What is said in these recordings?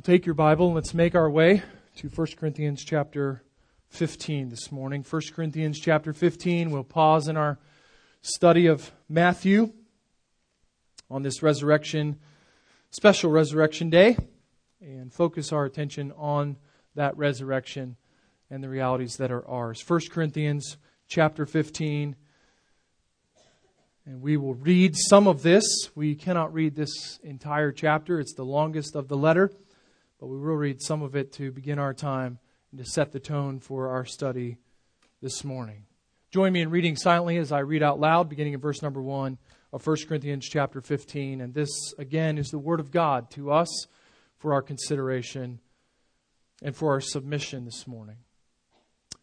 We'll take your Bible and let's make our way to 1 Corinthians chapter 15 this morning. 1 Corinthians chapter 15. We'll pause in our study of Matthew on this resurrection, special resurrection day, and focus our attention on that resurrection and the realities that are ours. 1 Corinthians chapter 15. And we will read some of this. We cannot read this entire chapter, it's the longest of the letter but we will read some of it to begin our time and to set the tone for our study this morning. Join me in reading silently as I read out loud, beginning in verse number 1 of 1 Corinthians chapter 15. And this, again, is the Word of God to us for our consideration and for our submission this morning.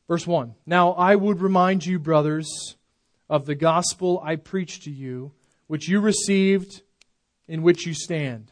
Verse 1 Now I would remind you, brothers, of the gospel I preached to you, which you received, in which you stand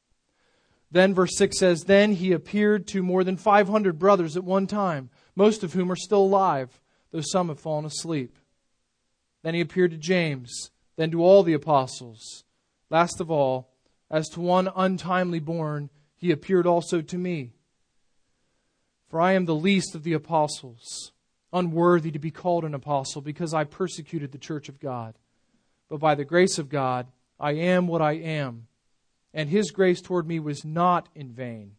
Then verse 6 says, Then he appeared to more than 500 brothers at one time, most of whom are still alive, though some have fallen asleep. Then he appeared to James, then to all the apostles. Last of all, as to one untimely born, he appeared also to me. For I am the least of the apostles, unworthy to be called an apostle, because I persecuted the church of God. But by the grace of God, I am what I am and his grace toward me was not in vain.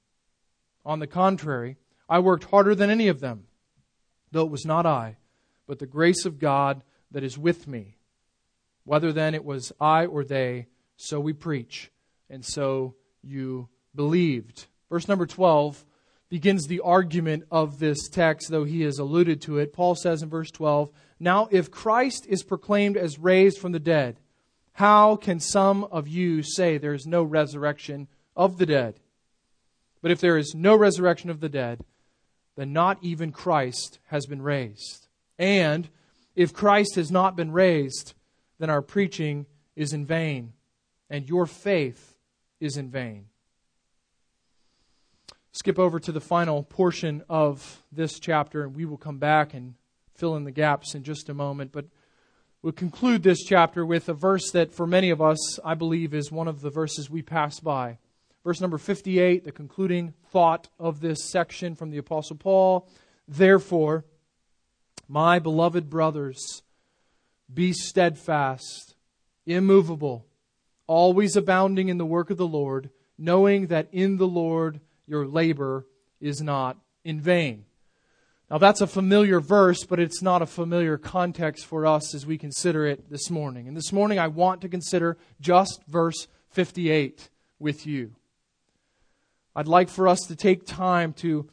On the contrary, I worked harder than any of them, though it was not I, but the grace of God that is with me. Whether then it was I or they, so we preach, and so you believed. Verse number 12 begins the argument of this text, though he has alluded to it. Paul says in verse 12, Now if Christ is proclaimed as raised from the dead, how can some of you say there is no resurrection of the dead? But if there is no resurrection of the dead, then not even Christ has been raised. And if Christ has not been raised, then our preaching is in vain, and your faith is in vain. Skip over to the final portion of this chapter, and we will come back and fill in the gaps in just a moment. But We'll conclude this chapter with a verse that, for many of us, I believe is one of the verses we pass by. Verse number 58, the concluding thought of this section from the Apostle Paul. Therefore, my beloved brothers, be steadfast, immovable, always abounding in the work of the Lord, knowing that in the Lord your labor is not in vain. Now, that's a familiar verse, but it's not a familiar context for us as we consider it this morning. And this morning, I want to consider just verse 58 with you. I'd like for us to take time to,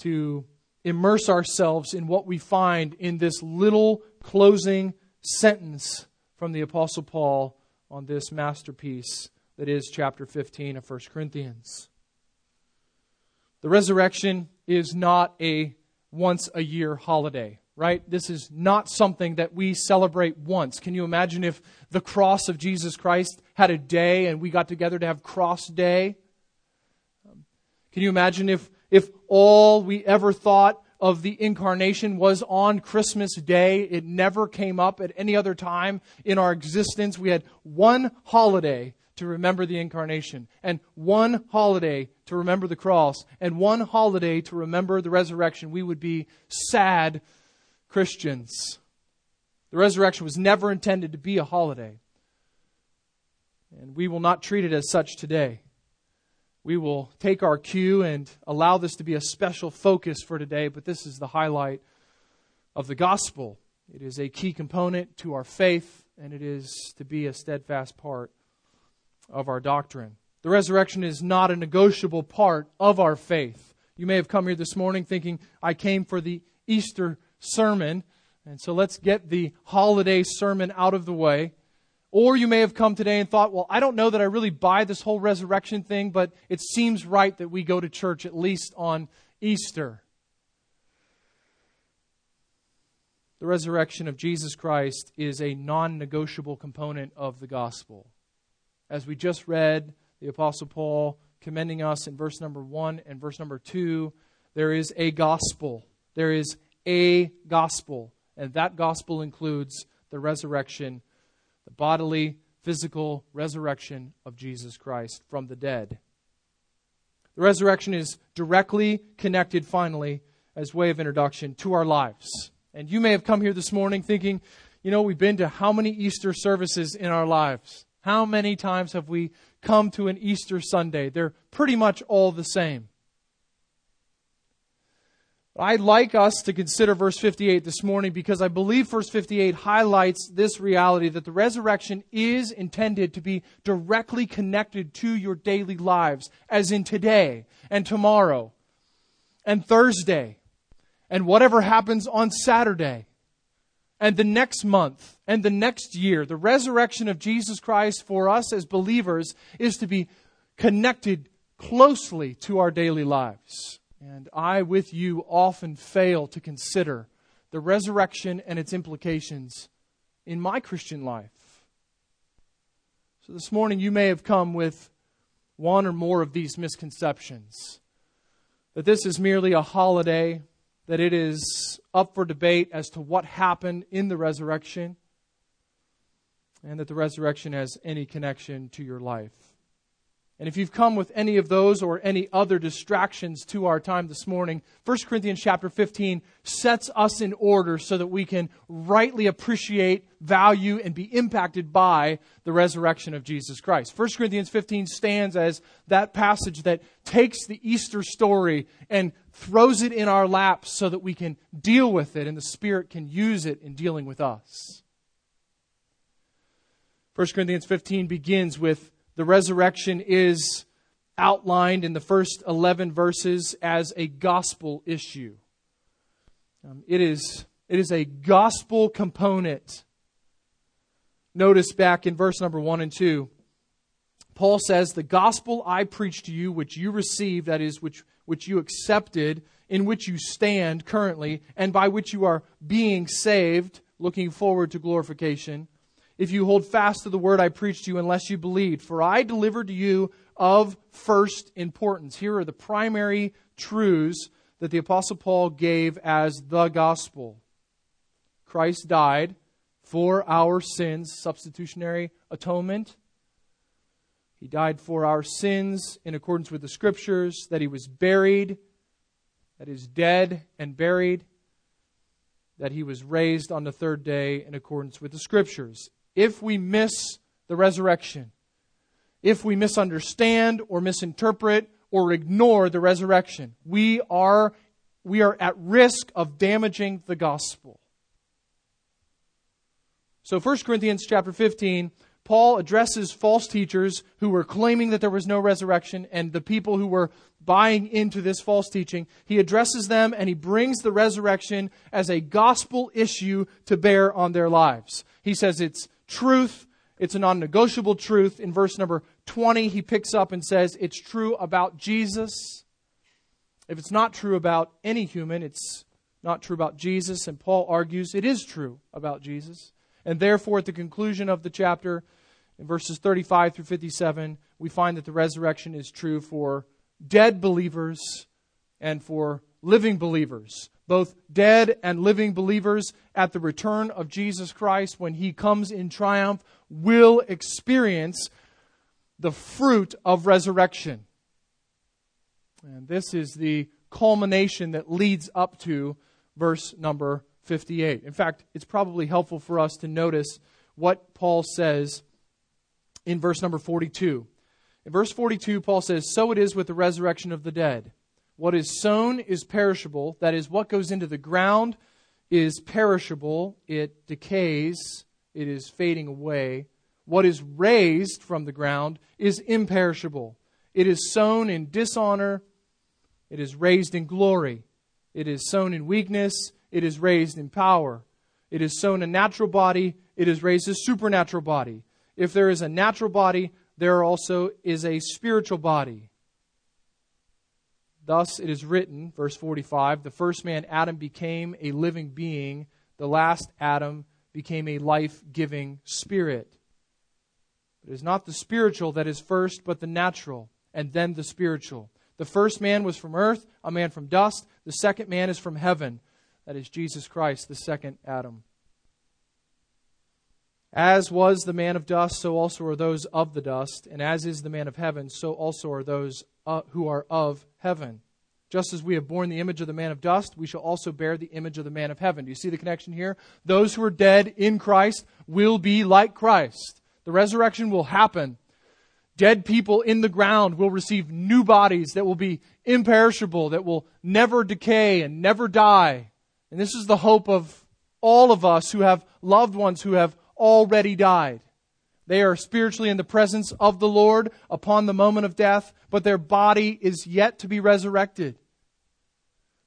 to immerse ourselves in what we find in this little closing sentence from the Apostle Paul on this masterpiece that is chapter 15 of 1 Corinthians. The resurrection is not a once a year holiday, right? This is not something that we celebrate once. Can you imagine if the cross of Jesus Christ had a day and we got together to have cross day? Can you imagine if, if all we ever thought of the incarnation was on Christmas Day? It never came up at any other time in our existence. We had one holiday to remember the incarnation, and one holiday to remember the cross, and one holiday to remember the resurrection, we would be sad Christians. The resurrection was never intended to be a holiday. And we will not treat it as such today. We will take our cue and allow this to be a special focus for today, but this is the highlight of the gospel. It is a key component to our faith, and it is to be a steadfast part of our doctrine. The resurrection is not a negotiable part of our faith. You may have come here this morning thinking, I came for the Easter sermon, and so let's get the holiday sermon out of the way. Or you may have come today and thought, well, I don't know that I really buy this whole resurrection thing, but it seems right that we go to church at least on Easter. The resurrection of Jesus Christ is a non negotiable component of the gospel. As we just read, the Apostle Paul commending us in verse number 1 and verse number 2, there is a gospel. There is a gospel. And that gospel includes the resurrection, the bodily, physical resurrection of Jesus Christ from the dead. The resurrection is directly connected, finally, as way of introduction, to our lives. And you may have come here this morning thinking, you know, we've been to how many Easter services in our lives? How many times have we come to an Easter Sunday? They're pretty much all the same. I'd like us to consider verse 58 this morning because I believe verse 58 highlights this reality that the resurrection is intended to be directly connected to your daily lives, as in today and tomorrow and Thursday and whatever happens on Saturday and the next month and the next year. The resurrection of Jesus Christ for us as believers is to be connected closely to our daily lives. And I, with you, often fail to consider the resurrection and its implications in my Christian life. So this morning, you may have come with one or more of these misconceptions that this is merely a holiday, that it is up for debate as to what happened in the resurrection, and that the resurrection has any connection to your life. And if you've come with any of those or any other distractions to our time this morning, 1 Corinthians chapter 15 sets us in order so that we can rightly appreciate, value, and be impacted by the resurrection of Jesus Christ. 1 Corinthians 15 stands as that passage that takes the Easter story and throws it in our laps so that we can deal with it and the Spirit can use it in dealing with us. 1 Corinthians 15 begins with the resurrection is outlined in the first 11 verses as a gospel issue. Um, it, is, it is a gospel component. Notice back in verse number 1 and 2, Paul says, The gospel I preached to you, which you received, that is, which, which you accepted, in which you stand currently, and by which you are being saved, looking forward to glorification if you hold fast to the word I preached to you, unless you believed. For I delivered to you of first importance. Here are the primary truths that the Apostle Paul gave as the gospel Christ died for our sins, substitutionary atonement. He died for our sins in accordance with the Scriptures, that he was buried, that is, dead and buried, that he was raised on the third day in accordance with the Scriptures if we miss the resurrection, if we misunderstand or misinterpret or ignore the resurrection, we are, we are at risk of damaging the gospel. So 1 Corinthians chapter 15, Paul addresses false teachers who were claiming that there was no resurrection and the people who were buying into this false teaching. He addresses them and he brings the resurrection as a gospel issue to bear on their lives. He says it's truth. It's a non negotiable truth. In verse number 20, he picks up and says, It's true about Jesus. If it's not true about any human, it's not true about Jesus. And Paul argues it is true about Jesus. And therefore, at the conclusion of the chapter, in verses 35 through 57, we find that the resurrection is true for dead believers and for living believers both dead and living believers at the return of Jesus Christ when he comes in triumph will experience the fruit of resurrection. And this is the culmination that leads up to verse number 58. In fact, it's probably helpful for us to notice what Paul says in verse number 42. In verse 42, Paul says, So it is with the resurrection of the dead. What is sown is perishable. That is, what goes into the ground is perishable. It decays. It is fading away. What is raised from the ground is imperishable. It is sown in dishonor. It is raised in glory. It is sown in weakness. It is raised in power. It is sown a natural body. It is raised a supernatural body. If there is a natural body, there also is a spiritual body. Thus it is written, verse 45 the first man, Adam, became a living being, The last Adam became a life giving spirit. It is not the spiritual that is first, but the natural, and then the spiritual. The first man was from earth, a man from dust. The second man is from heaven. That is Jesus Christ, the second Adam. As was the man of dust, so also are those of the dust. And as is the man of heaven, so also are those uh, who are of heaven. Just as we have borne the image of the man of dust, we shall also bear the image of the man of heaven. Do you see the connection here? Those who are dead in Christ will be like Christ. The resurrection will happen. Dead people in the ground will receive new bodies that will be imperishable, that will never decay and never die. And this is the hope of all of us who have loved ones who have already died. They are spiritually in the presence of the Lord upon the moment of death, but their body is yet to be resurrected.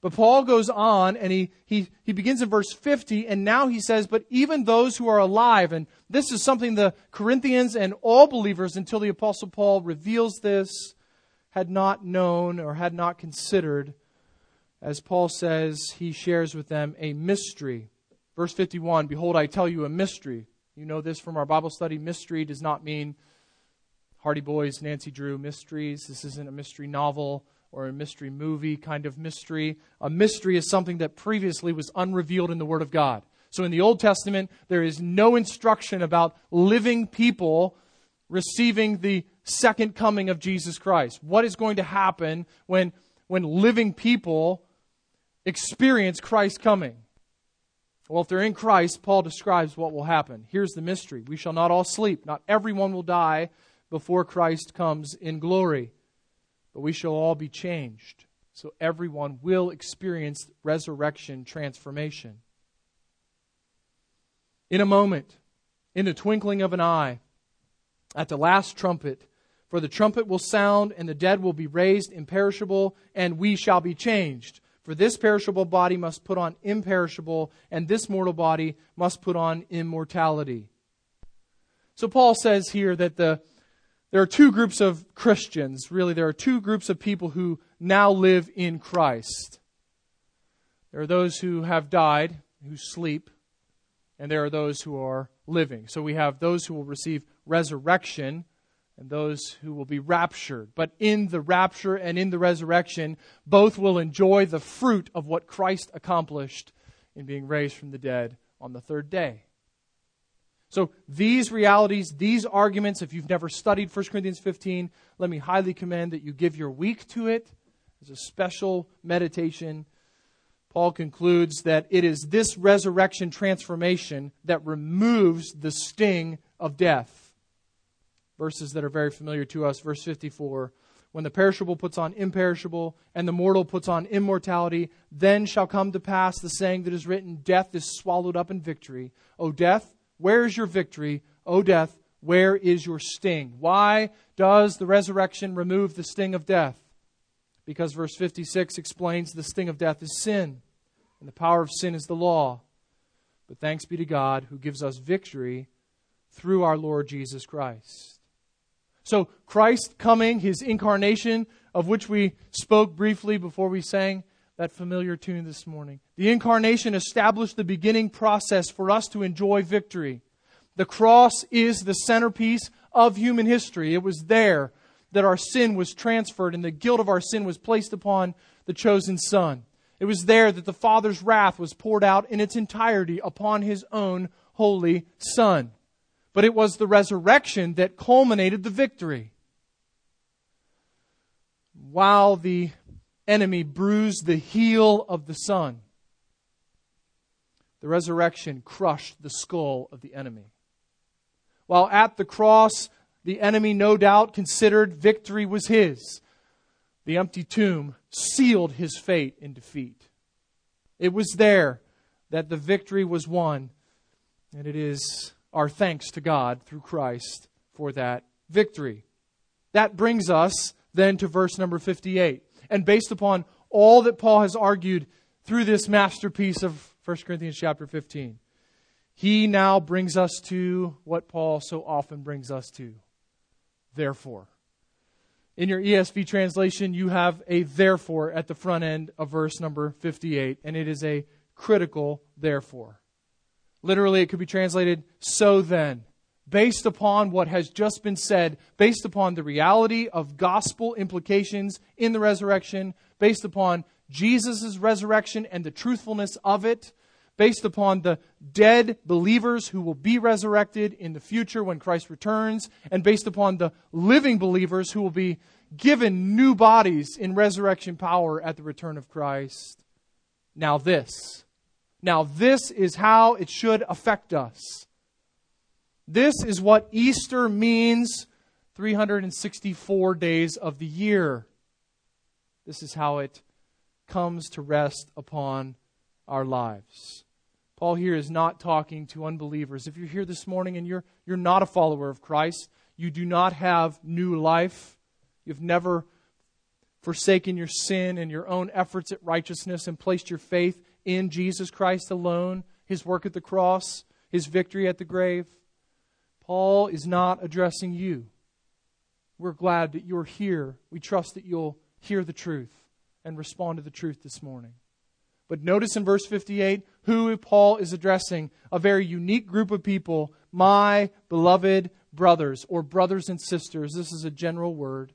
But Paul goes on and he, he, he begins in verse 50, and now he says, But even those who are alive, and this is something the Corinthians and all believers until the Apostle Paul reveals this, had not known or had not considered. As Paul says, he shares with them a mystery. Verse 51 Behold, I tell you a mystery. You know this from our Bible study. Mystery does not mean Hardy Boys, Nancy Drew mysteries. This isn't a mystery novel or a mystery movie kind of mystery. A mystery is something that previously was unrevealed in the Word of God. So in the Old Testament, there is no instruction about living people receiving the second coming of Jesus Christ. What is going to happen when, when living people experience Christ coming? Well, if they're in Christ, Paul describes what will happen. Here's the mystery We shall not all sleep. Not everyone will die before Christ comes in glory, but we shall all be changed. So everyone will experience resurrection transformation. In a moment, in the twinkling of an eye, at the last trumpet, for the trumpet will sound, and the dead will be raised imperishable, and we shall be changed. For this perishable body must put on imperishable, and this mortal body must put on immortality. So Paul says here that the, there are two groups of Christians. Really, there are two groups of people who now live in Christ. There are those who have died, who sleep, and there are those who are living. So we have those who will receive resurrection and those who will be raptured. But in the rapture and in the resurrection, both will enjoy the fruit of what Christ accomplished in being raised from the dead on the third day. So these realities, these arguments, if you've never studied 1 Corinthians 15, let me highly commend that you give your week to it as a special meditation. Paul concludes that it is this resurrection transformation that removes the sting of death verses that are very familiar to us. Verse 54 When the perishable puts on imperishable, and the mortal puts on immortality, then shall come to pass the saying that is written Death is swallowed up in victory. O death, where is your victory? O death, where is your sting? Why does the resurrection remove the sting of death? Because verse 56 explains the sting of death is sin, and the power of sin is the law. But thanks be to God who gives us victory through our Lord Jesus Christ. So, Christ coming, his incarnation, of which we spoke briefly before we sang that familiar tune this morning. The incarnation established the beginning process for us to enjoy victory. The cross is the centerpiece of human history. It was there that our sin was transferred and the guilt of our sin was placed upon the chosen Son. It was there that the Father's wrath was poured out in its entirety upon his own holy Son but it was the resurrection that culminated the victory. While the enemy bruised the heel of the Son, the resurrection crushed the skull of the enemy. While at the cross, the enemy no doubt considered victory was his. The empty tomb sealed his fate in defeat. It was there that the victory was won, and it is our thanks to God through Christ for that victory. That brings us then to verse number 58. And based upon all that Paul has argued through this masterpiece of 1 Corinthians chapter 15, he now brings us to what Paul so often brings us to. Therefore. In your ESV translation, you have a therefore at the front end of verse number 58, and it is a critical therefore. Literally, it could be translated, so then. Based upon what has just been said, based upon the reality of gospel implications in the resurrection, based upon Jesus' resurrection and the truthfulness of it, based upon the dead believers who will be resurrected in the future when Christ returns, and based upon the living believers who will be given new bodies in resurrection power at the return of Christ. Now, this. Now, this is how it should affect us. This is what Easter means 364 days of the year. This is how it comes to rest upon our lives. Paul here is not talking to unbelievers. If you're here this morning and you're, you're not a follower of Christ, you do not have new life, you've never forsaken your sin and your own efforts at righteousness and placed your faith in Jesus Christ alone, his work at the cross, his victory at the grave, Paul is not addressing you. We're glad that you're here. We trust that you'll hear the truth and respond to the truth this morning. But notice in verse 58 who Paul is addressing a very unique group of people, my beloved brothers, or brothers and sisters. This is a general word.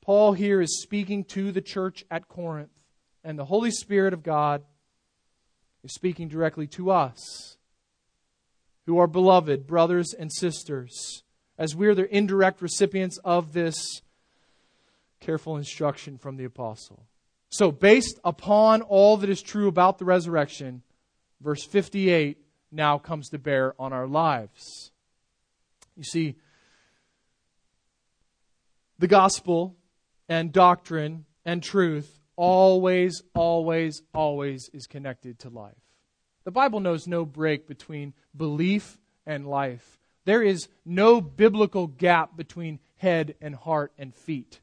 Paul here is speaking to the church at Corinth, and the Holy Spirit of God is speaking directly to us, who are beloved brothers and sisters, as we're the indirect recipients of this careful instruction from the apostle. So, based upon all that is true about the resurrection, verse 58 now comes to bear on our lives. You see, the gospel and doctrine and truth always, always, always is connected to life. The Bible knows no break between belief and life. There is no biblical gap between head and heart and feet.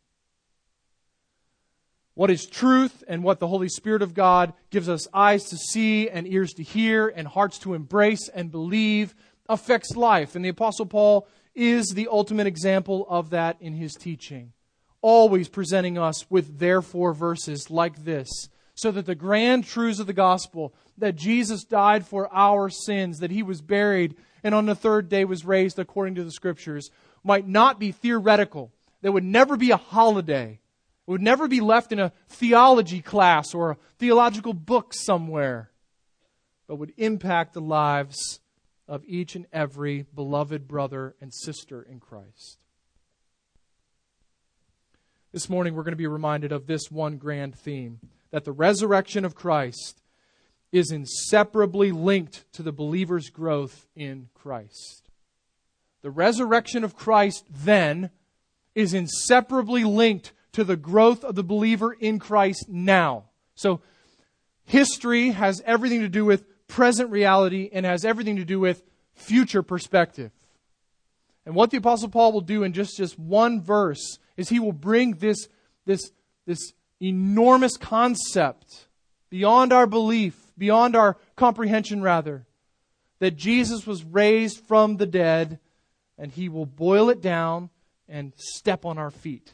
What is truth and what the Holy Spirit of God gives us eyes to see and ears to hear and hearts to embrace and believe affects life. And the Apostle Paul is the ultimate example of that in his teaching. Always presenting us with therefore verses like this, so that the grand truths of the gospel that Jesus died for our sins, that he was buried, and on the third day was raised according to the scriptures, might not be theoretical. There would never be a holiday it would never be left in a theology class or a theological book somewhere, but would impact the lives of each and every beloved brother and sister in Christ. This morning, we're going to be reminded of this one grand theme that the resurrection of Christ is inseparably linked to the believer's growth in Christ. The resurrection of Christ, then, is inseparably linked to the growth of the believer in Christ now. So, history has everything to do with present reality and has everything to do with future perspective. And what the Apostle Paul will do in just, just one verse is he will bring this, this, this enormous concept beyond our belief, beyond our comprehension, rather, that Jesus was raised from the dead, and he will boil it down and step on our feet.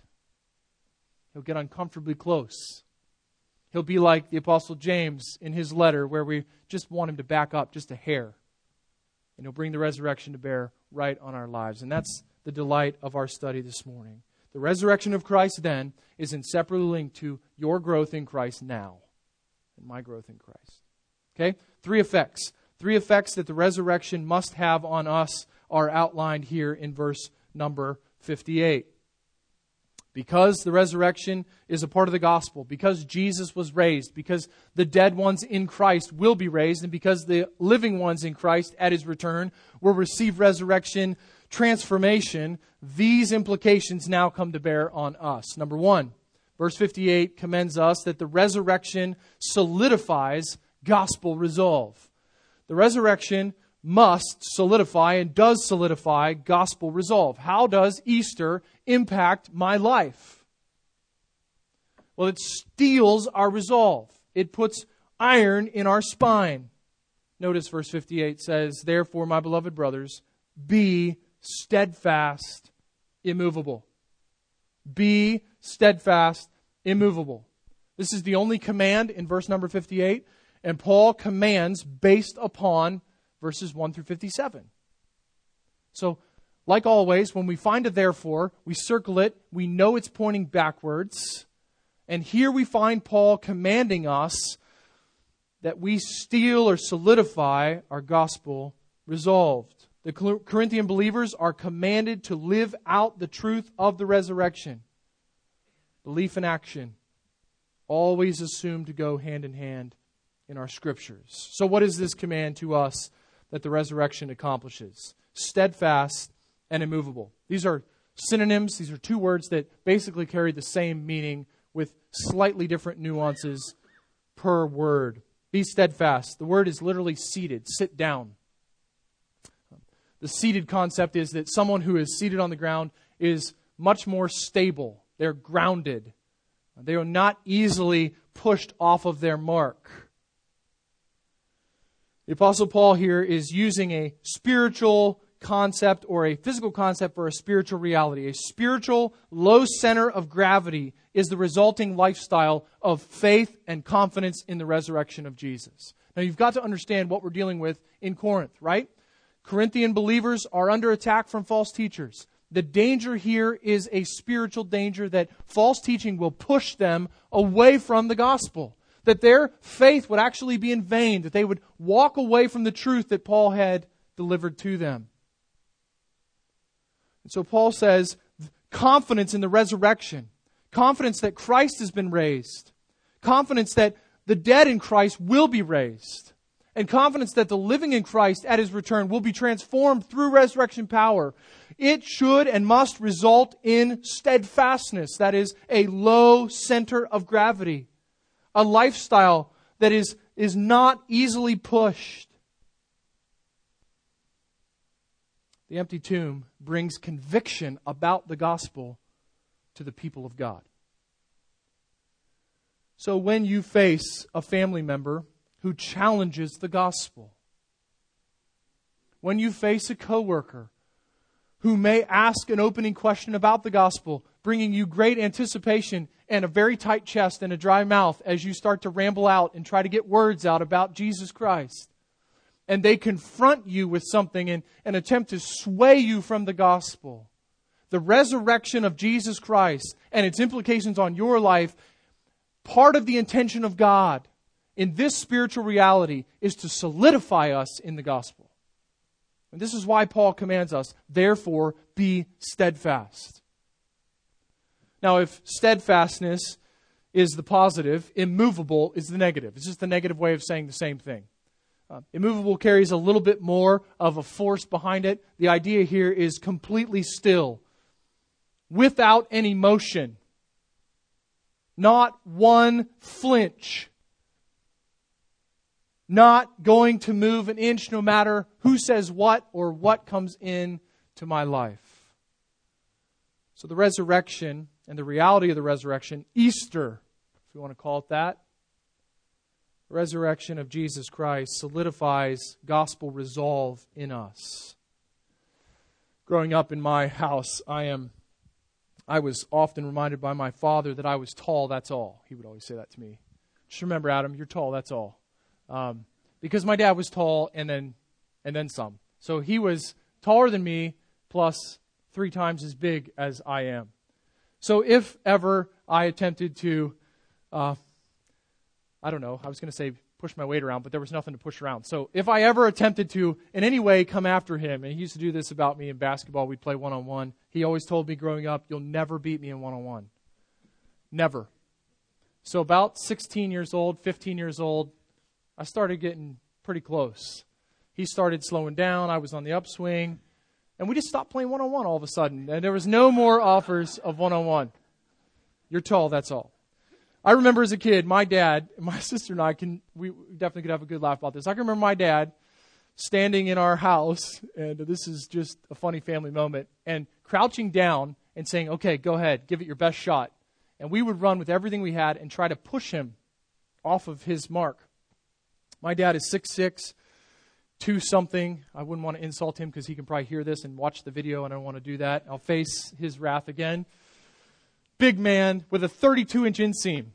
He'll get uncomfortably close. He'll be like the Apostle James in his letter, where we just want him to back up just a hair. And he'll bring the resurrection to bear right on our lives. And that's the delight of our study this morning. The resurrection of Christ then is inseparably linked to your growth in Christ now and my growth in Christ. Okay? Three effects. Three effects that the resurrection must have on us are outlined here in verse number 58. Because the resurrection is a part of the gospel, because Jesus was raised, because the dead ones in Christ will be raised, and because the living ones in Christ at his return will receive resurrection transformation, these implications now come to bear on us. Number one, verse 58 commends us that the resurrection solidifies gospel resolve. The resurrection must solidify and does solidify gospel resolve. How does Easter impact my life? Well, it steels our resolve, it puts iron in our spine. Notice verse 58 says, Therefore, my beloved brothers, be steadfast, immovable. Be steadfast, immovable. This is the only command in verse number 58, and Paul commands based upon verses 1 through 57. So, like always, when we find a therefore, we circle it, we know it's pointing backwards. And here we find Paul commanding us that we steel or solidify our gospel resolved. The Corinthian believers are commanded to live out the truth of the resurrection. Belief and action always assumed to go hand in hand in our scriptures. So, what is this command to us that the resurrection accomplishes? Steadfast and immovable. These are synonyms, these are two words that basically carry the same meaning with slightly different nuances per word. Be steadfast. The word is literally seated, sit down. The seated concept is that someone who is seated on the ground is much more stable. They're grounded. They are not easily pushed off of their mark. The Apostle Paul here is using a spiritual concept or a physical concept for a spiritual reality. A spiritual low center of gravity is the resulting lifestyle of faith and confidence in the resurrection of Jesus. Now, you've got to understand what we're dealing with in Corinth, right? Corinthian believers are under attack from false teachers. The danger here is a spiritual danger that false teaching will push them away from the gospel. That their faith would actually be in vain, that they would walk away from the truth that Paul had delivered to them. And so Paul says confidence in the resurrection, confidence that Christ has been raised, confidence that the dead in Christ will be raised and confidence that the living in Christ at his return will be transformed through resurrection power, it should and must result in steadfastness. That is, a low center of gravity, a lifestyle that is, is not easily pushed. The empty tomb brings conviction about the gospel to the people of God. So when you face a family member who challenges the gospel. When you face a coworker who may ask an opening question about the gospel, bringing you great anticipation and a very tight chest and a dry mouth as you start to ramble out and try to get words out about Jesus Christ. And they confront you with something and, and attempt to sway you from the gospel. The resurrection of Jesus Christ and its implications on your life, part of the intention of God in this spiritual reality is to solidify us in the gospel. And this is why Paul commands us, therefore, be steadfast. Now, if steadfastness is the positive, immovable is the negative. It's just the negative way of saying the same thing. Uh, immovable carries a little bit more of a force behind it. The idea here is completely still, without any motion, not one flinch not going to move an inch no matter who says what or what comes in to my life. So the resurrection and the reality of the resurrection, Easter, if you want to call it that, the resurrection of Jesus Christ solidifies gospel resolve in us. Growing up in my house, I am I was often reminded by my father that I was tall, that's all. He would always say that to me. Just remember, Adam, you're tall, that's all um, because my dad was tall and then and then some. So he was taller than me, plus three times as big as I am. So if ever I attempted to, uh, I don't know, I was going to say push my weight around, but there was nothing to push around. So if I ever attempted to, in any way, come after him, and he used to do this about me in basketball, we'd play one on one. He always told me growing up, "You'll never beat me in one on one, never." So about 16 years old, 15 years old, I started getting pretty close. He started slowing down. I was on the upswing. And we just stopped playing one on one all of a sudden. And there was no more offers of one on one. You're tall, that's all. I remember as a kid, my dad, my sister and I can, we definitely could have a good laugh about this. I can remember my dad standing in our house, and this is just a funny family moment, and crouching down and saying, okay, go ahead, give it your best shot. And we would run with everything we had and try to push him off of his mark. My dad is six six, two something. I wouldn't want to insult him because he can probably hear this and watch the video, and I don't want to do that. I'll face his wrath again. Big man with a 32 inch inseam.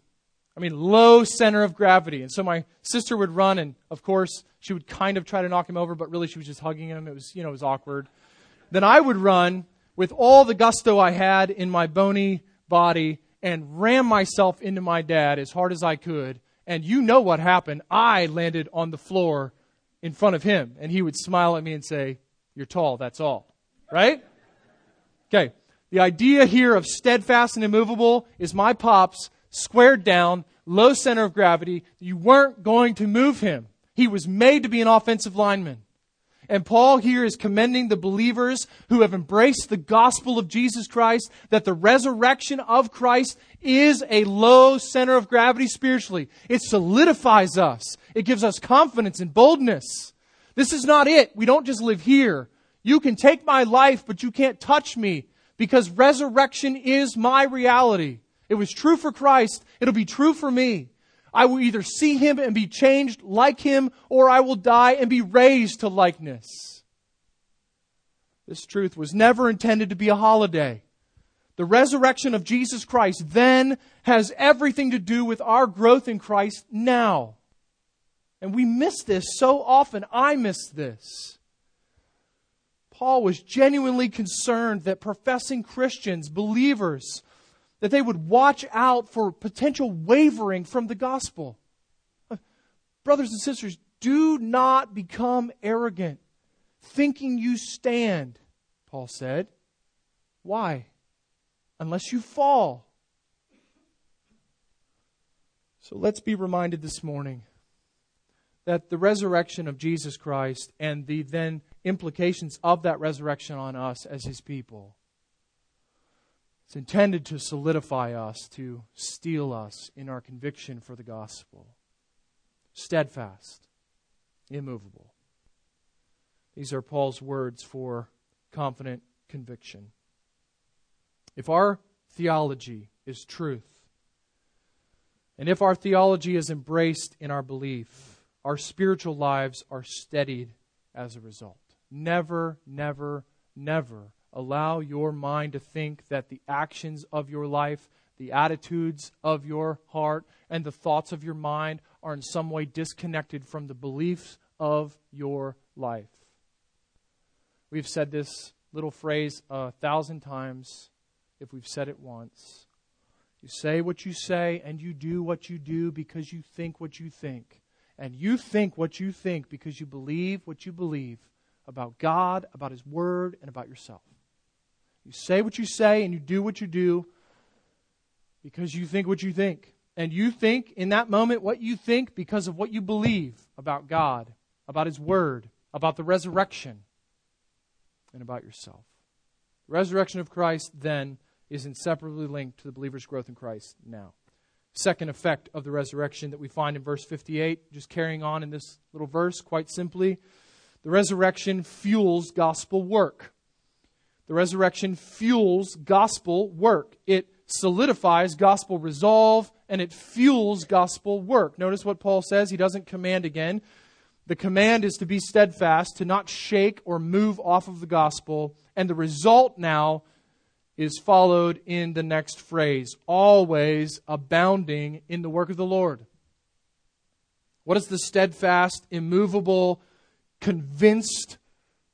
I mean, low center of gravity. And so my sister would run, and of course, she would kind of try to knock him over, but really she was just hugging him. It was, you know, it was awkward. Then I would run with all the gusto I had in my bony body and ram myself into my dad as hard as I could. And you know what happened. I landed on the floor in front of him, and he would smile at me and say, You're tall, that's all. Right? Okay. The idea here of steadfast and immovable is my pops squared down, low center of gravity. You weren't going to move him. He was made to be an offensive lineman. And Paul here is commending the believers who have embraced the gospel of Jesus Christ that the resurrection of Christ is a low center of gravity spiritually. It solidifies us. It gives us confidence and boldness. This is not it. We don't just live here. You can take my life, but you can't touch me because resurrection is my reality. It was true for Christ. It'll be true for me. I will either see him and be changed like him, or I will die and be raised to likeness. This truth was never intended to be a holiday. The resurrection of Jesus Christ then has everything to do with our growth in Christ now. And we miss this so often. I miss this. Paul was genuinely concerned that professing Christians, believers, that they would watch out for potential wavering from the gospel. Uh, brothers and sisters, do not become arrogant, thinking you stand, Paul said. Why? Unless you fall. So let's be reminded this morning that the resurrection of Jesus Christ and the then implications of that resurrection on us as his people it's intended to solidify us, to steel us in our conviction for the gospel. Steadfast, immovable. These are Paul's words for confident conviction. If our theology is truth, and if our theology is embraced in our belief, our spiritual lives are steadied as a result. Never, never, never allow your mind to think that the actions of your life, the attitudes of your heart, and the thoughts of your mind are in some way disconnected from the beliefs of your life. We've said this little phrase a thousand times if we've said it once. You say what you say and you do what you do because you think what you think. And you think what you think because you believe what you believe about God, about His Word, and about yourself. You say what you say and you do what you do because you think what you think. And you think in that moment what you think because of what you believe about God, about His Word, about the resurrection, and about yourself. The resurrection of Christ then is inseparably linked to the believer's growth in Christ now. Second effect of the resurrection that we find in verse 58, just carrying on in this little verse, quite simply, the resurrection fuels gospel work. The resurrection fuels gospel work. It solidifies gospel resolve and it fuels gospel work. Notice what Paul says. He doesn't command again. The command is to be steadfast, to not shake or move off of the gospel. And the result now is followed in the next phrase always abounding in the work of the Lord. What does the steadfast, immovable, convinced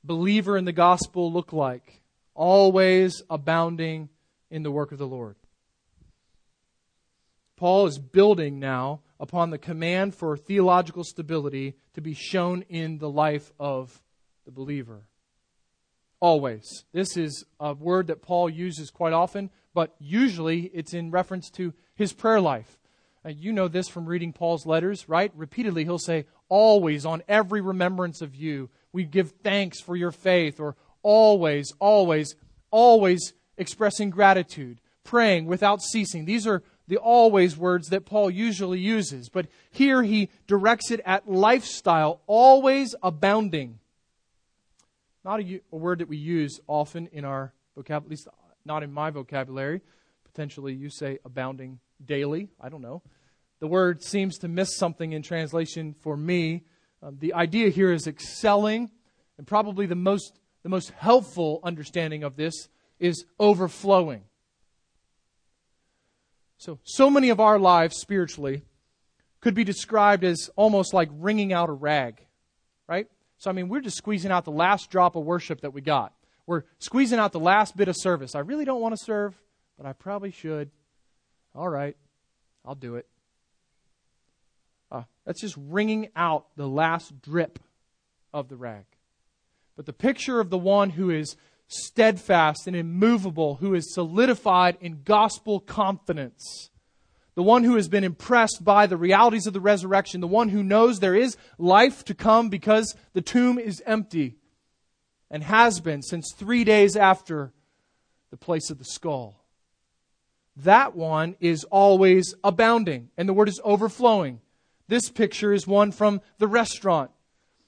believer in the gospel look like? Always abounding in the work of the Lord. Paul is building now upon the command for theological stability to be shown in the life of the believer. Always. This is a word that Paul uses quite often, but usually it's in reference to his prayer life. Uh, you know this from reading Paul's letters, right? Repeatedly, he'll say, Always, on every remembrance of you, we give thanks for your faith, or always, always, always expressing gratitude, praying without ceasing. These are the always words that Paul usually uses, but here he directs it at lifestyle, always abounding. Not a, a word that we use often in our vocabulary, at least not in my vocabulary. Potentially you say abounding daily. I don't know. The word seems to miss something in translation for me. Um, the idea here is excelling, and probably the most the most helpful understanding of this is overflowing. So, so many of our lives spiritually could be described as almost like wringing out a rag, right? So, I mean, we're just squeezing out the last drop of worship that we got. We're squeezing out the last bit of service. I really don't want to serve, but I probably should. All right, I'll do it. Uh, that's just wringing out the last drip of the rag. But the picture of the one who is steadfast and immovable, who is solidified in gospel confidence, the one who has been impressed by the realities of the resurrection, the one who knows there is life to come because the tomb is empty and has been since three days after the place of the skull. That one is always abounding, and the word is overflowing. This picture is one from the restaurant.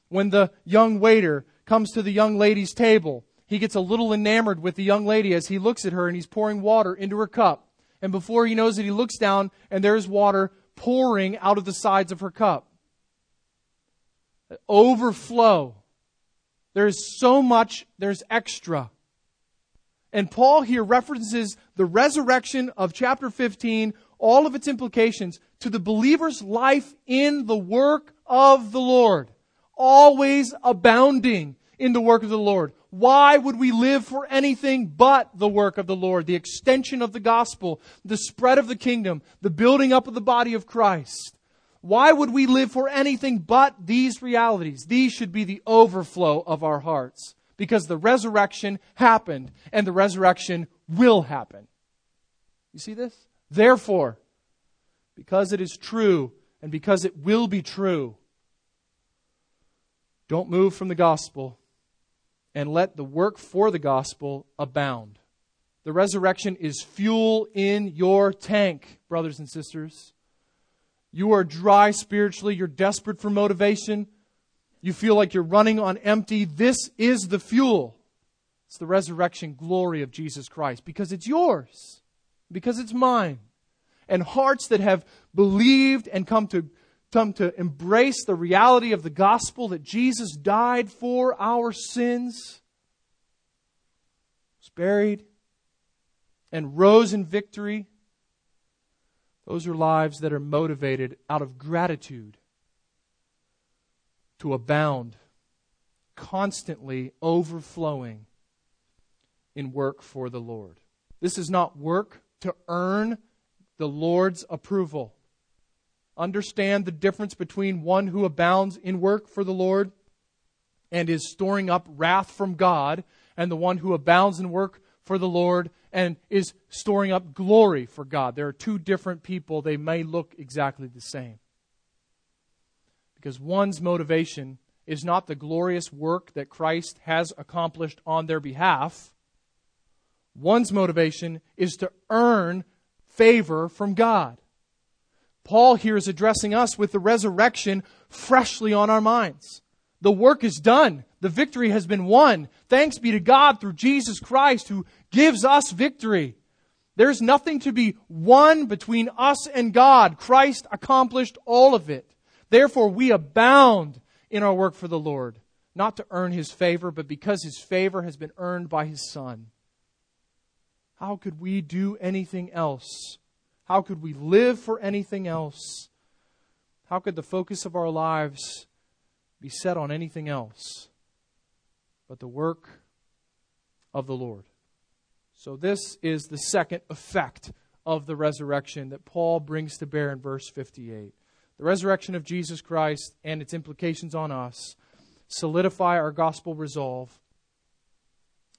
When the young waiter comes to the young lady's table, he gets a little enamored with the young lady as he looks at her and he's pouring water into her cup. And before he knows it, he looks down and there's water pouring out of the sides of her cup. Overflow. There's so much, there's extra. And Paul here references the resurrection of chapter 15, all of its implications, to the believer's life in the work of the Lord. Always abounding in the work of the Lord. Why would we live for anything but the work of the Lord, the extension of the gospel, the spread of the kingdom, the building up of the body of Christ? Why would we live for anything but these realities? These should be the overflow of our hearts because the resurrection happened and the resurrection will happen. You see this? Therefore, because it is true and because it will be true, don't move from the gospel and let the work for the gospel abound. The resurrection is fuel in your tank, brothers and sisters. You are dry spiritually, you're desperate for motivation, you feel like you're running on empty. This is the fuel. It's the resurrection glory of Jesus Christ because it's yours, because it's mine. And hearts that have believed and come to come to embrace the reality of the gospel that Jesus died for our sins, was buried, and rose in victory. Those are lives that are motivated out of gratitude to abound, constantly overflowing in work for the Lord. This is not work to earn the Lord's approval understand the difference between one who abounds in work for the Lord and is storing up wrath from God, and the one who abounds in work for the Lord and is storing up glory for God. There are two different people. They may look exactly the same. Because one's motivation is not the glorious work that Christ has accomplished on their behalf. One's motivation is to earn favor from God. Paul here is addressing us with the resurrection freshly on our minds. The work is done. The victory has been won. Thanks be to God through Jesus Christ who gives us victory. There's nothing to be won between us and God. Christ accomplished all of it. Therefore, we abound in our work for the Lord, not to earn his favor, but because his favor has been earned by his Son. How could we do anything else how could we live for anything else? How could the focus of our lives be set on anything else but the work of the Lord? So, this is the second effect of the resurrection that Paul brings to bear in verse 58. The resurrection of Jesus Christ and its implications on us solidify our gospel resolve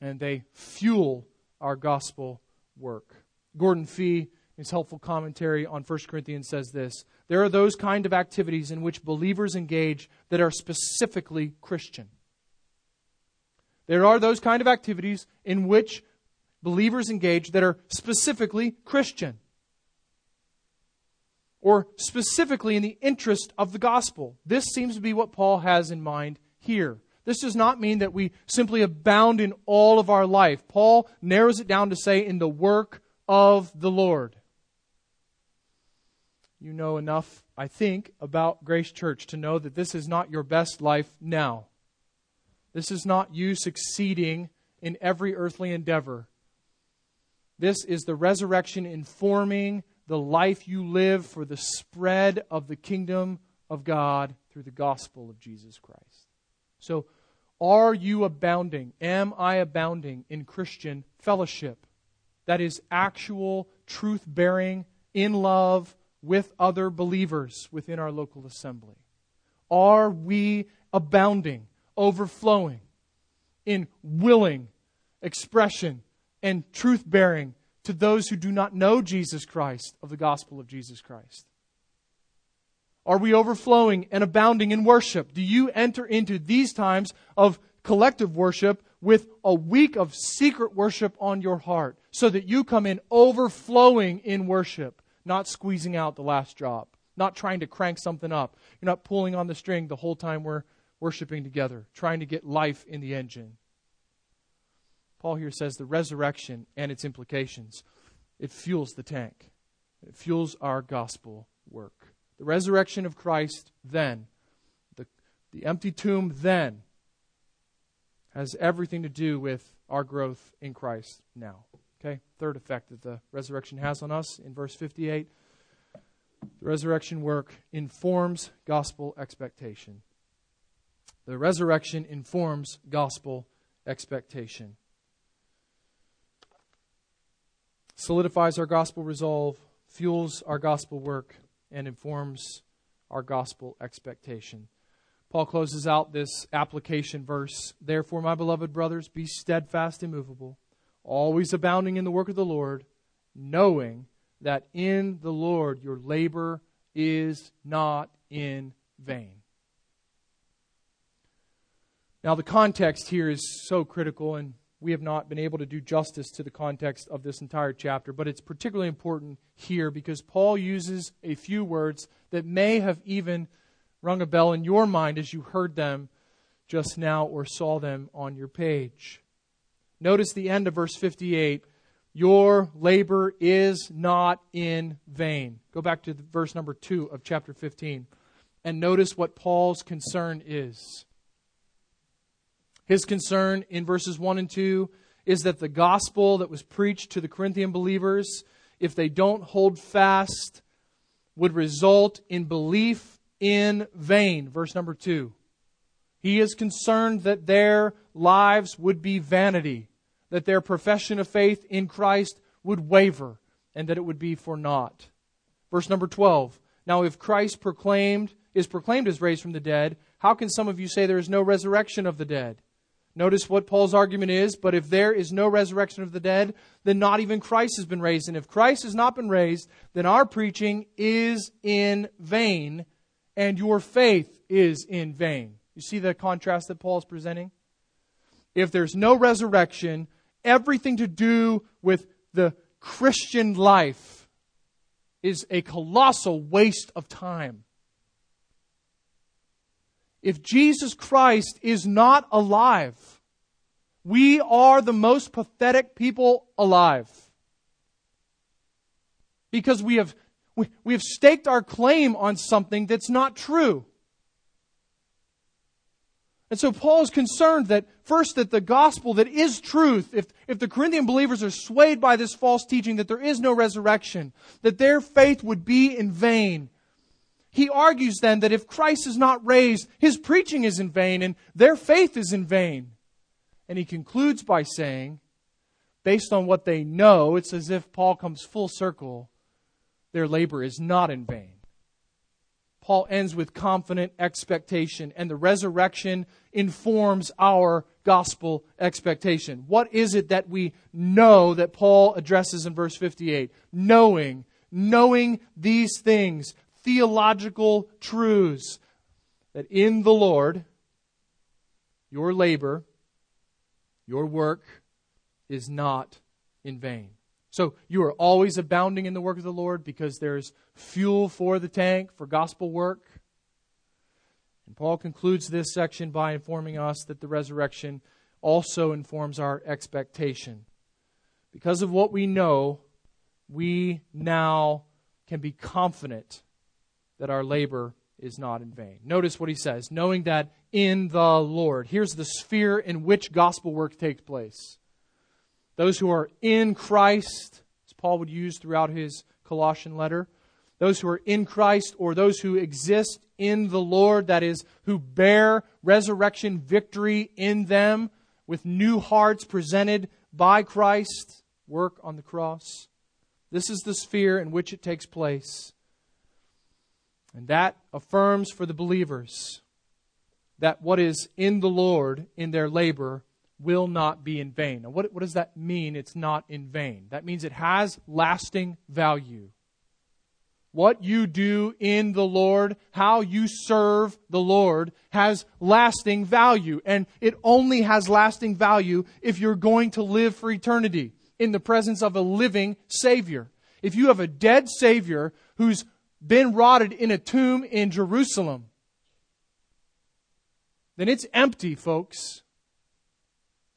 and they fuel our gospel work. Gordon Fee his helpful commentary on 1 Corinthians says this There are those kind of activities in which believers engage that are specifically Christian. There are those kind of activities in which believers engage that are specifically Christian or specifically in the interest of the gospel. This seems to be what Paul has in mind here. This does not mean that we simply abound in all of our life. Paul narrows it down to say, in the work of the Lord you know enough, I think, about Grace Church to know that this is not your best life now. This is not you succeeding in every earthly endeavor. This is the resurrection informing the life you live for the spread of the kingdom of God through the gospel of Jesus Christ. So, are you abounding? Am I abounding in Christian fellowship? That is actual truth bearing in love with other believers within our local assembly. Are we abounding, overflowing in willing expression and truth bearing to those who do not know Jesus Christ of the gospel of Jesus Christ? Are we overflowing and abounding in worship? Do you enter into these times of collective worship with a week of secret worship on your heart so that you come in overflowing in worship, not squeezing out the last drop, not trying to crank something up? You're not pulling on the string the whole time we're worshiping together, trying to get life in the engine. Paul here says the resurrection and its implications. It fuels the tank. It fuels our gospel work. The resurrection of Christ then, the, the empty tomb then, has everything to do with our growth in Christ now. Okay? Third effect that the resurrection has on us in verse 58 the resurrection work informs gospel expectation. The resurrection informs gospel expectation. Solidifies our gospel resolve, fuels our gospel work, and informs our gospel expectation. Paul closes out this application verse Therefore, my beloved brothers, be steadfast, immovable, always abounding in the work of the Lord, knowing that in the Lord your labor is not in vain. Now, the context here is so critical, and we have not been able to do justice to the context of this entire chapter, but it's particularly important here because Paul uses a few words that may have even rung a bell in your mind as you heard them just now or saw them on your page. Notice the end of verse 58 Your labor is not in vain. Go back to verse number 2 of chapter 15 and notice what Paul's concern is. His concern in verses 1 and 2 is that the gospel that was preached to the Corinthian believers, if they don't hold fast, would result in belief in vain. Verse number 2. He is concerned that their lives would be vanity, that their profession of faith in Christ would waver, and that it would be for naught. Verse number 12. Now, if Christ proclaimed is proclaimed as raised from the dead, how can some of you say there is no resurrection of the dead? Notice what Paul's argument is, but if there is no resurrection of the dead, then not even Christ has been raised. And if Christ has not been raised, then our preaching is in vain, and your faith is in vain. You see the contrast that Paul is presenting? If there's no resurrection, everything to do with the Christian life is a colossal waste of time. If Jesus Christ is not alive, we are the most pathetic people alive. Because we have, we, we have staked our claim on something that's not true. And so Paul is concerned that first that the gospel that is truth, if, if the Corinthian believers are swayed by this false teaching that there is no resurrection, that their faith would be in vain, he argues then that if Christ is not raised, his preaching is in vain and their faith is in vain. And he concludes by saying, based on what they know, it's as if Paul comes full circle. Their labor is not in vain. Paul ends with confident expectation, and the resurrection informs our gospel expectation. What is it that we know that Paul addresses in verse 58? Knowing, knowing these things, theological truths that in the Lord, your labor, your work is not in vain. So you are always abounding in the work of the Lord because there's fuel for the tank for gospel work. And Paul concludes this section by informing us that the resurrection also informs our expectation. Because of what we know, we now can be confident that our labor is not in vain. Notice what he says knowing that in the Lord. Here's the sphere in which gospel work takes place. Those who are in Christ, as Paul would use throughout his Colossian letter. Those who are in Christ or those who exist in the Lord, that is, who bear resurrection victory in them with new hearts presented by Christ, work on the cross. This is the sphere in which it takes place. And that affirms for the believers that what is in the Lord in their labor will not be in vain. Now, what, what does that mean? It's not in vain. That means it has lasting value. What you do in the Lord, how you serve the Lord, has lasting value. And it only has lasting value if you're going to live for eternity in the presence of a living Savior. If you have a dead Savior who's been rotted in a tomb in Jerusalem, then it's empty, folks.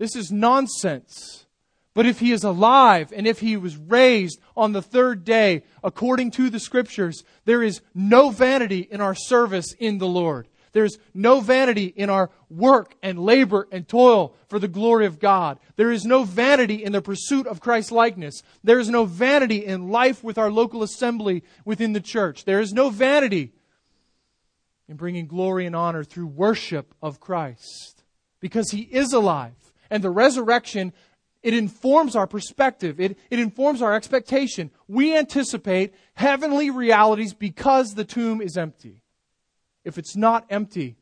This is nonsense. But if he is alive and if he was raised on the third day according to the scriptures, there is no vanity in our service in the Lord. There's no vanity in our work and labor and toil for the glory of God. There is no vanity in the pursuit of Christ's likeness. There is no vanity in life with our local assembly within the church. There is no vanity in bringing glory and honor through worship of Christ because he is alive and the resurrection, it informs our perspective. It, it informs our expectation. We anticipate heavenly realities because the tomb is empty. If it's not empty,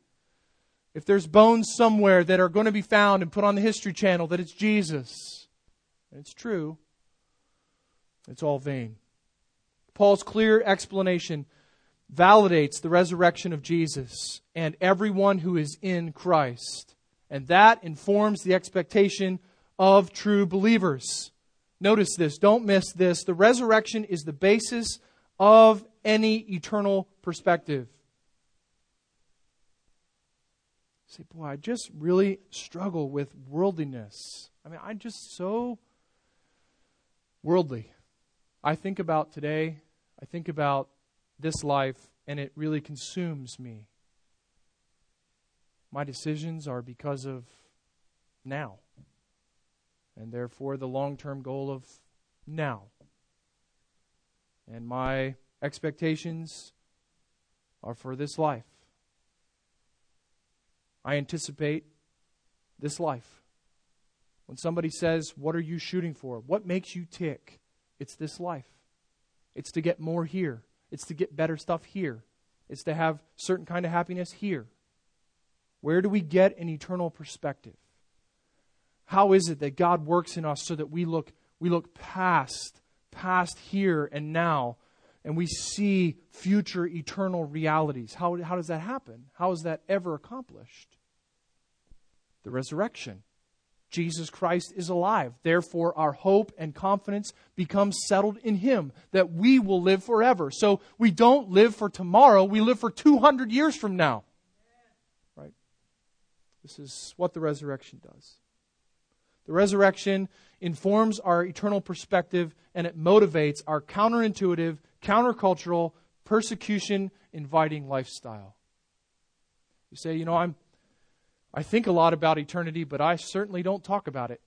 if there's bones somewhere that are going to be found and put on the History Channel that it's Jesus, and it's true, it's all vain. Paul's clear explanation validates the resurrection of Jesus and everyone who is in Christ. And that informs the expectation of true believers. Notice this, don't miss this. The resurrection is the basis of any eternal perspective. You say, boy, I just really struggle with worldliness. I mean, I'm just so worldly. I think about today, I think about this life, and it really consumes me. My decisions are because of now. And therefore, the long term goal of now. And my expectations are for this life. I anticipate this life. When somebody says, What are you shooting for? What makes you tick? It's this life. It's to get more here. It's to get better stuff here. It's to have certain kind of happiness here. Where do we get an eternal perspective? How is it that God works in us so that we look we look past past here and now and we see future eternal realities? How, how does that happen? How is that ever accomplished? The resurrection. Jesus Christ is alive. Therefore, our hope and confidence becomes settled in Him that we will live forever. So we don't live for tomorrow, we live for 200 years from now. This is what the resurrection does. The resurrection informs our eternal perspective and it motivates our counterintuitive, countercultural, persecution inviting lifestyle. You say, you know, I'm I think a lot about eternity, but I certainly don't talk about it.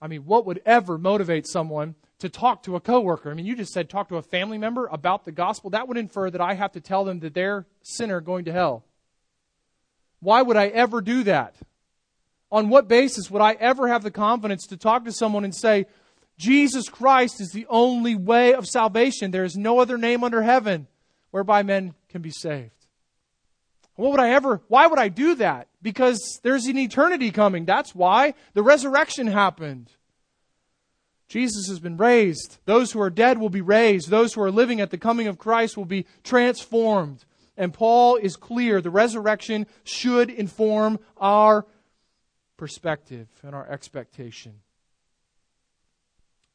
I mean, what would ever motivate someone to talk to a coworker? I mean, you just said talk to a family member about the gospel. That would infer that I have to tell them that they're sinner going to hell. Why would I ever do that? On what basis would I ever have the confidence to talk to someone and say, Jesus Christ is the only way of salvation? There is no other name under heaven whereby men can be saved. What would I ever, why would I do that? Because there's an eternity coming. That's why. The resurrection happened. Jesus has been raised. Those who are dead will be raised. Those who are living at the coming of Christ will be transformed. And Paul is clear the resurrection should inform our perspective and our expectation.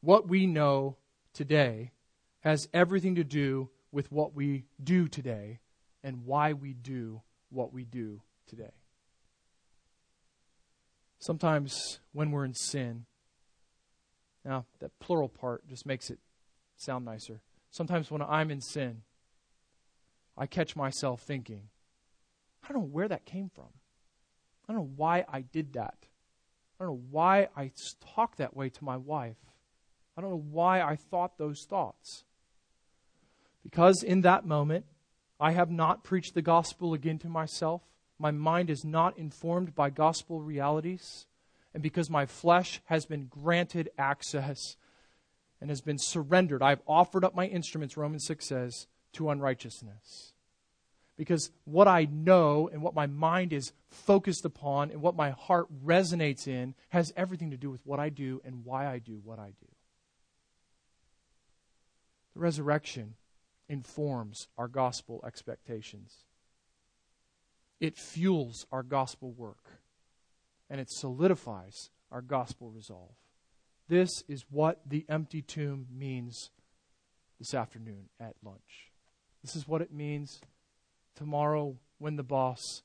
What we know today has everything to do with what we do today and why we do what we do today. Sometimes when we're in sin, now that plural part just makes it sound nicer. Sometimes when I'm in sin, I catch myself thinking, I don't know where that came from. I don't know why I did that. I don't know why I talked that way to my wife. I don't know why I thought those thoughts. Because in that moment, I have not preached the gospel again to myself. My mind is not informed by gospel realities. And because my flesh has been granted access and has been surrendered, I've offered up my instruments, Romans 6 says, to unrighteousness. Because what I know and what my mind is focused upon and what my heart resonates in has everything to do with what I do and why I do what I do. The resurrection informs our gospel expectations. It fuels our gospel work and it solidifies our gospel resolve. This is what the empty tomb means this afternoon at lunch. This is what it means tomorrow when the boss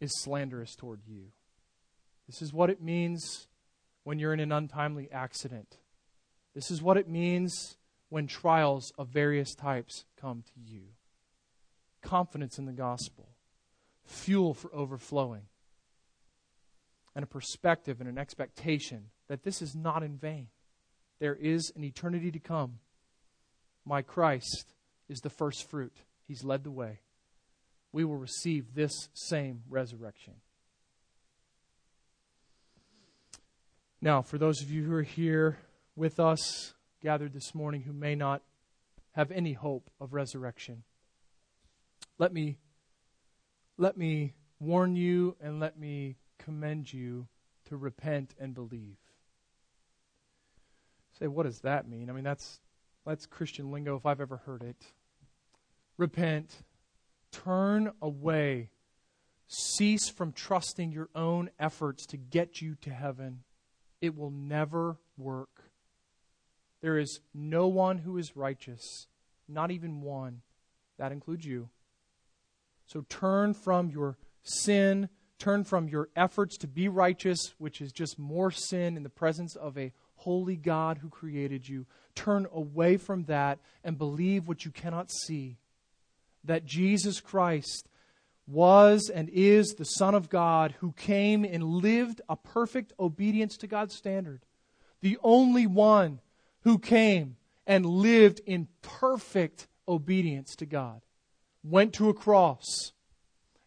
is slanderous toward you. This is what it means when you're in an untimely accident. This is what it means when trials of various types come to you. Confidence in the gospel, fuel for overflowing, and a perspective and an expectation that this is not in vain. There is an eternity to come. My Christ is the first fruit, He's led the way. We will receive this same resurrection. Now, for those of you who are here with us gathered this morning who may not have any hope of resurrection. Let me let me warn you and let me commend you to repent and believe. Say, what does that mean? I mean, that's that's Christian lingo if I've ever heard it. Repent, turn away, cease from trusting your own efforts to get you to heaven. It will never work. There is no one who is righteous, not even one. That includes you. So turn from your sin, turn from your efforts to be righteous, which is just more sin in the presence of a holy God who created you. Turn away from that and believe what you cannot see that Jesus Christ was and is the Son of God who came and lived a perfect obedience to God's standard. The only one who came and lived in perfect obedience to God, went to a cross,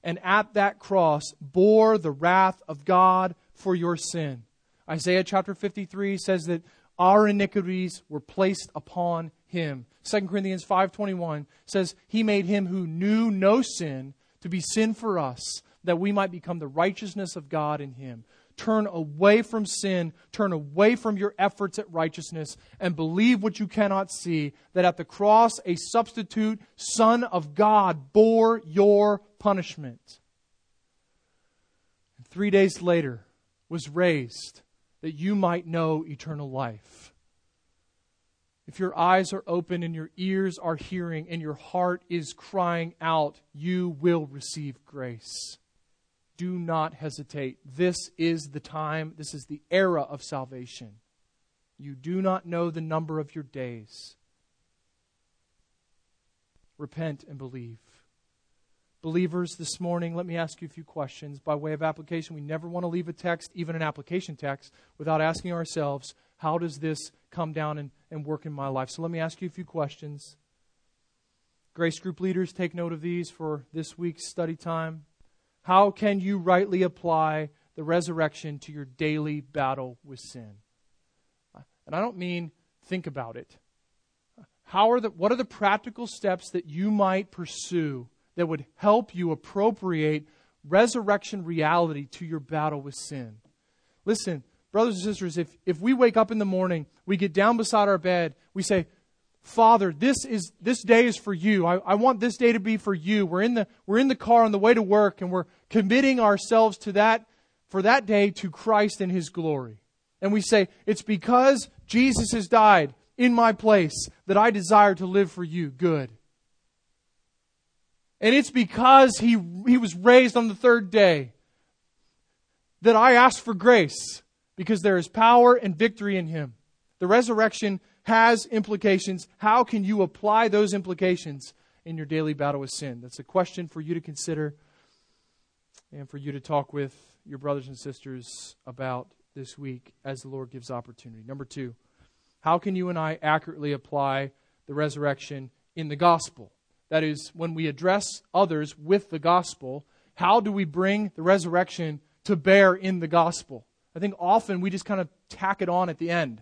and at that cross bore the wrath of God for your sin. Isaiah chapter 53 says that our iniquities were placed upon him. 2 Corinthians 5:21 says he made him who knew no sin to be sin for us that we might become the righteousness of God in him. Turn away from sin, turn away from your efforts at righteousness, and believe what you cannot see that at the cross, a substitute Son of God bore your punishment. And three days later, was raised that you might know eternal life. If your eyes are open and your ears are hearing and your heart is crying out, you will receive grace do not hesitate. This is the time, this is the era of salvation. You do not know the number of your days. Repent and believe. Believers, this morning, let me ask you a few questions by way of application. We never want to leave a text, even an application text, without asking ourselves, how does this come down and, and work in my life? So let me ask you a few questions. Grace group leaders, take note of these for this week's study time. How can you rightly apply the resurrection to your daily battle with sin? And I don't mean think about it. How are the, what are the practical steps that you might pursue that would help you appropriate resurrection reality to your battle with sin? Listen, brothers and sisters, if, if we wake up in the morning, we get down beside our bed, we say, Father, this is this day is for you. I, I, want this day to be for you. We're in the we're in the car on the way to work and we're committing ourselves to that for that day to Christ and his glory. And we say, It's because Jesus has died in my place that I desire to live for you. Good. And it's because he, he was raised on the third day that I ask for grace because there is power and victory in him. The resurrection has implications. How can you apply those implications in your daily battle with sin? That's a question for you to consider and for you to talk with your brothers and sisters about this week as the Lord gives opportunity. Number two, How can you and I accurately apply the resurrection in the gospel? That is, when we address others with the gospel, how do we bring the resurrection to bear in the gospel? I think often we just kind of tack it on at the end.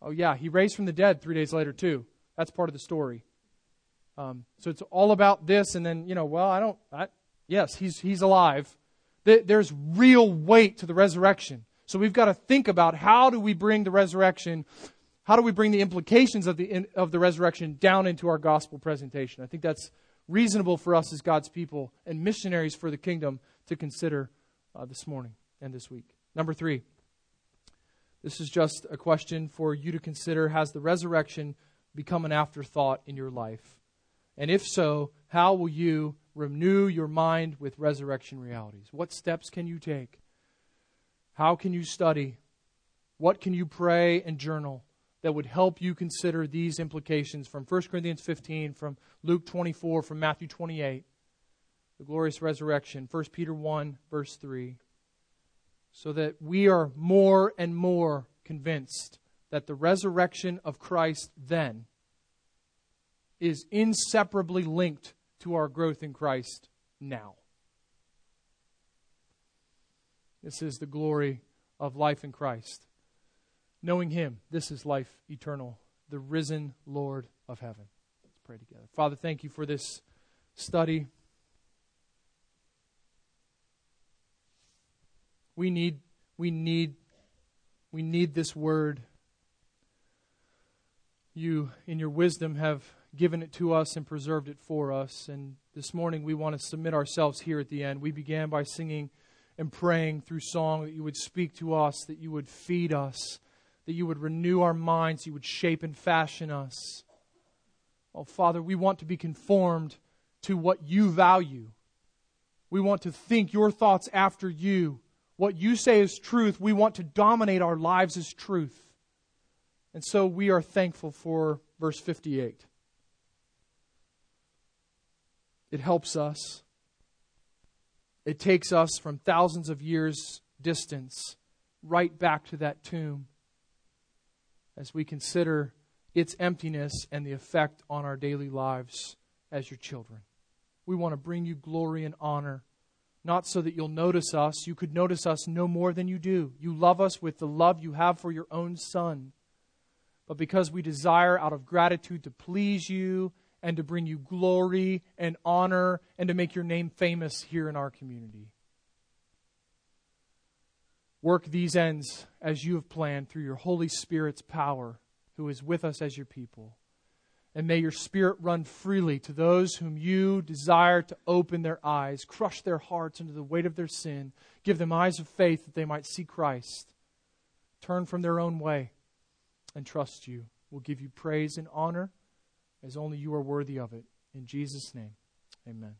Oh, yeah, he raised from the dead three days later, too. That's part of the story. Um, so it's all about this, and then, you know, well, I don't, I, yes, he's, he's alive. There's real weight to the resurrection. So we've got to think about how do we bring the resurrection, how do we bring the implications of the, of the resurrection down into our gospel presentation. I think that's reasonable for us as God's people and missionaries for the kingdom to consider uh, this morning and this week. Number three. This is just a question for you to consider. Has the resurrection become an afterthought in your life? And if so, how will you renew your mind with resurrection realities? What steps can you take? How can you study? What can you pray and journal that would help you consider these implications from 1 Corinthians 15, from Luke 24, from Matthew 28, the glorious resurrection, 1 Peter 1, verse 3? So that we are more and more convinced that the resurrection of Christ then is inseparably linked to our growth in Christ now. This is the glory of life in Christ. Knowing Him, this is life eternal, the risen Lord of heaven. Let's pray together. Father, thank you for this study. We need, we need, we need this word. You, in your wisdom, have given it to us and preserved it for us. And this morning we want to submit ourselves here at the end. We began by singing and praying through song that you would speak to us, that you would feed us, that you would renew our minds, you would shape and fashion us. Oh, Father, we want to be conformed to what you value. We want to think your thoughts after you what you say is truth, we want to dominate our lives as truth. And so we are thankful for verse 58. It helps us. It takes us from thousands of years' distance right back to that tomb as we consider its emptiness and the effect on our daily lives as your children. We want to bring you glory and honor not so that you'll notice us. You could notice us no more than you do. You love us with the love you have for your own Son. But because we desire out of gratitude to please you and to bring you glory and honor and to make your name famous here in our community. Work these ends as you have planned through your Holy Spirit's power, who is with us as your people. And may your spirit run freely to those whom you desire to open their eyes, crush their hearts under the weight of their sin, give them eyes of faith that they might see Christ, turn from their own way, and trust you. We'll give you praise and honor as only you are worthy of it. In Jesus' name, amen.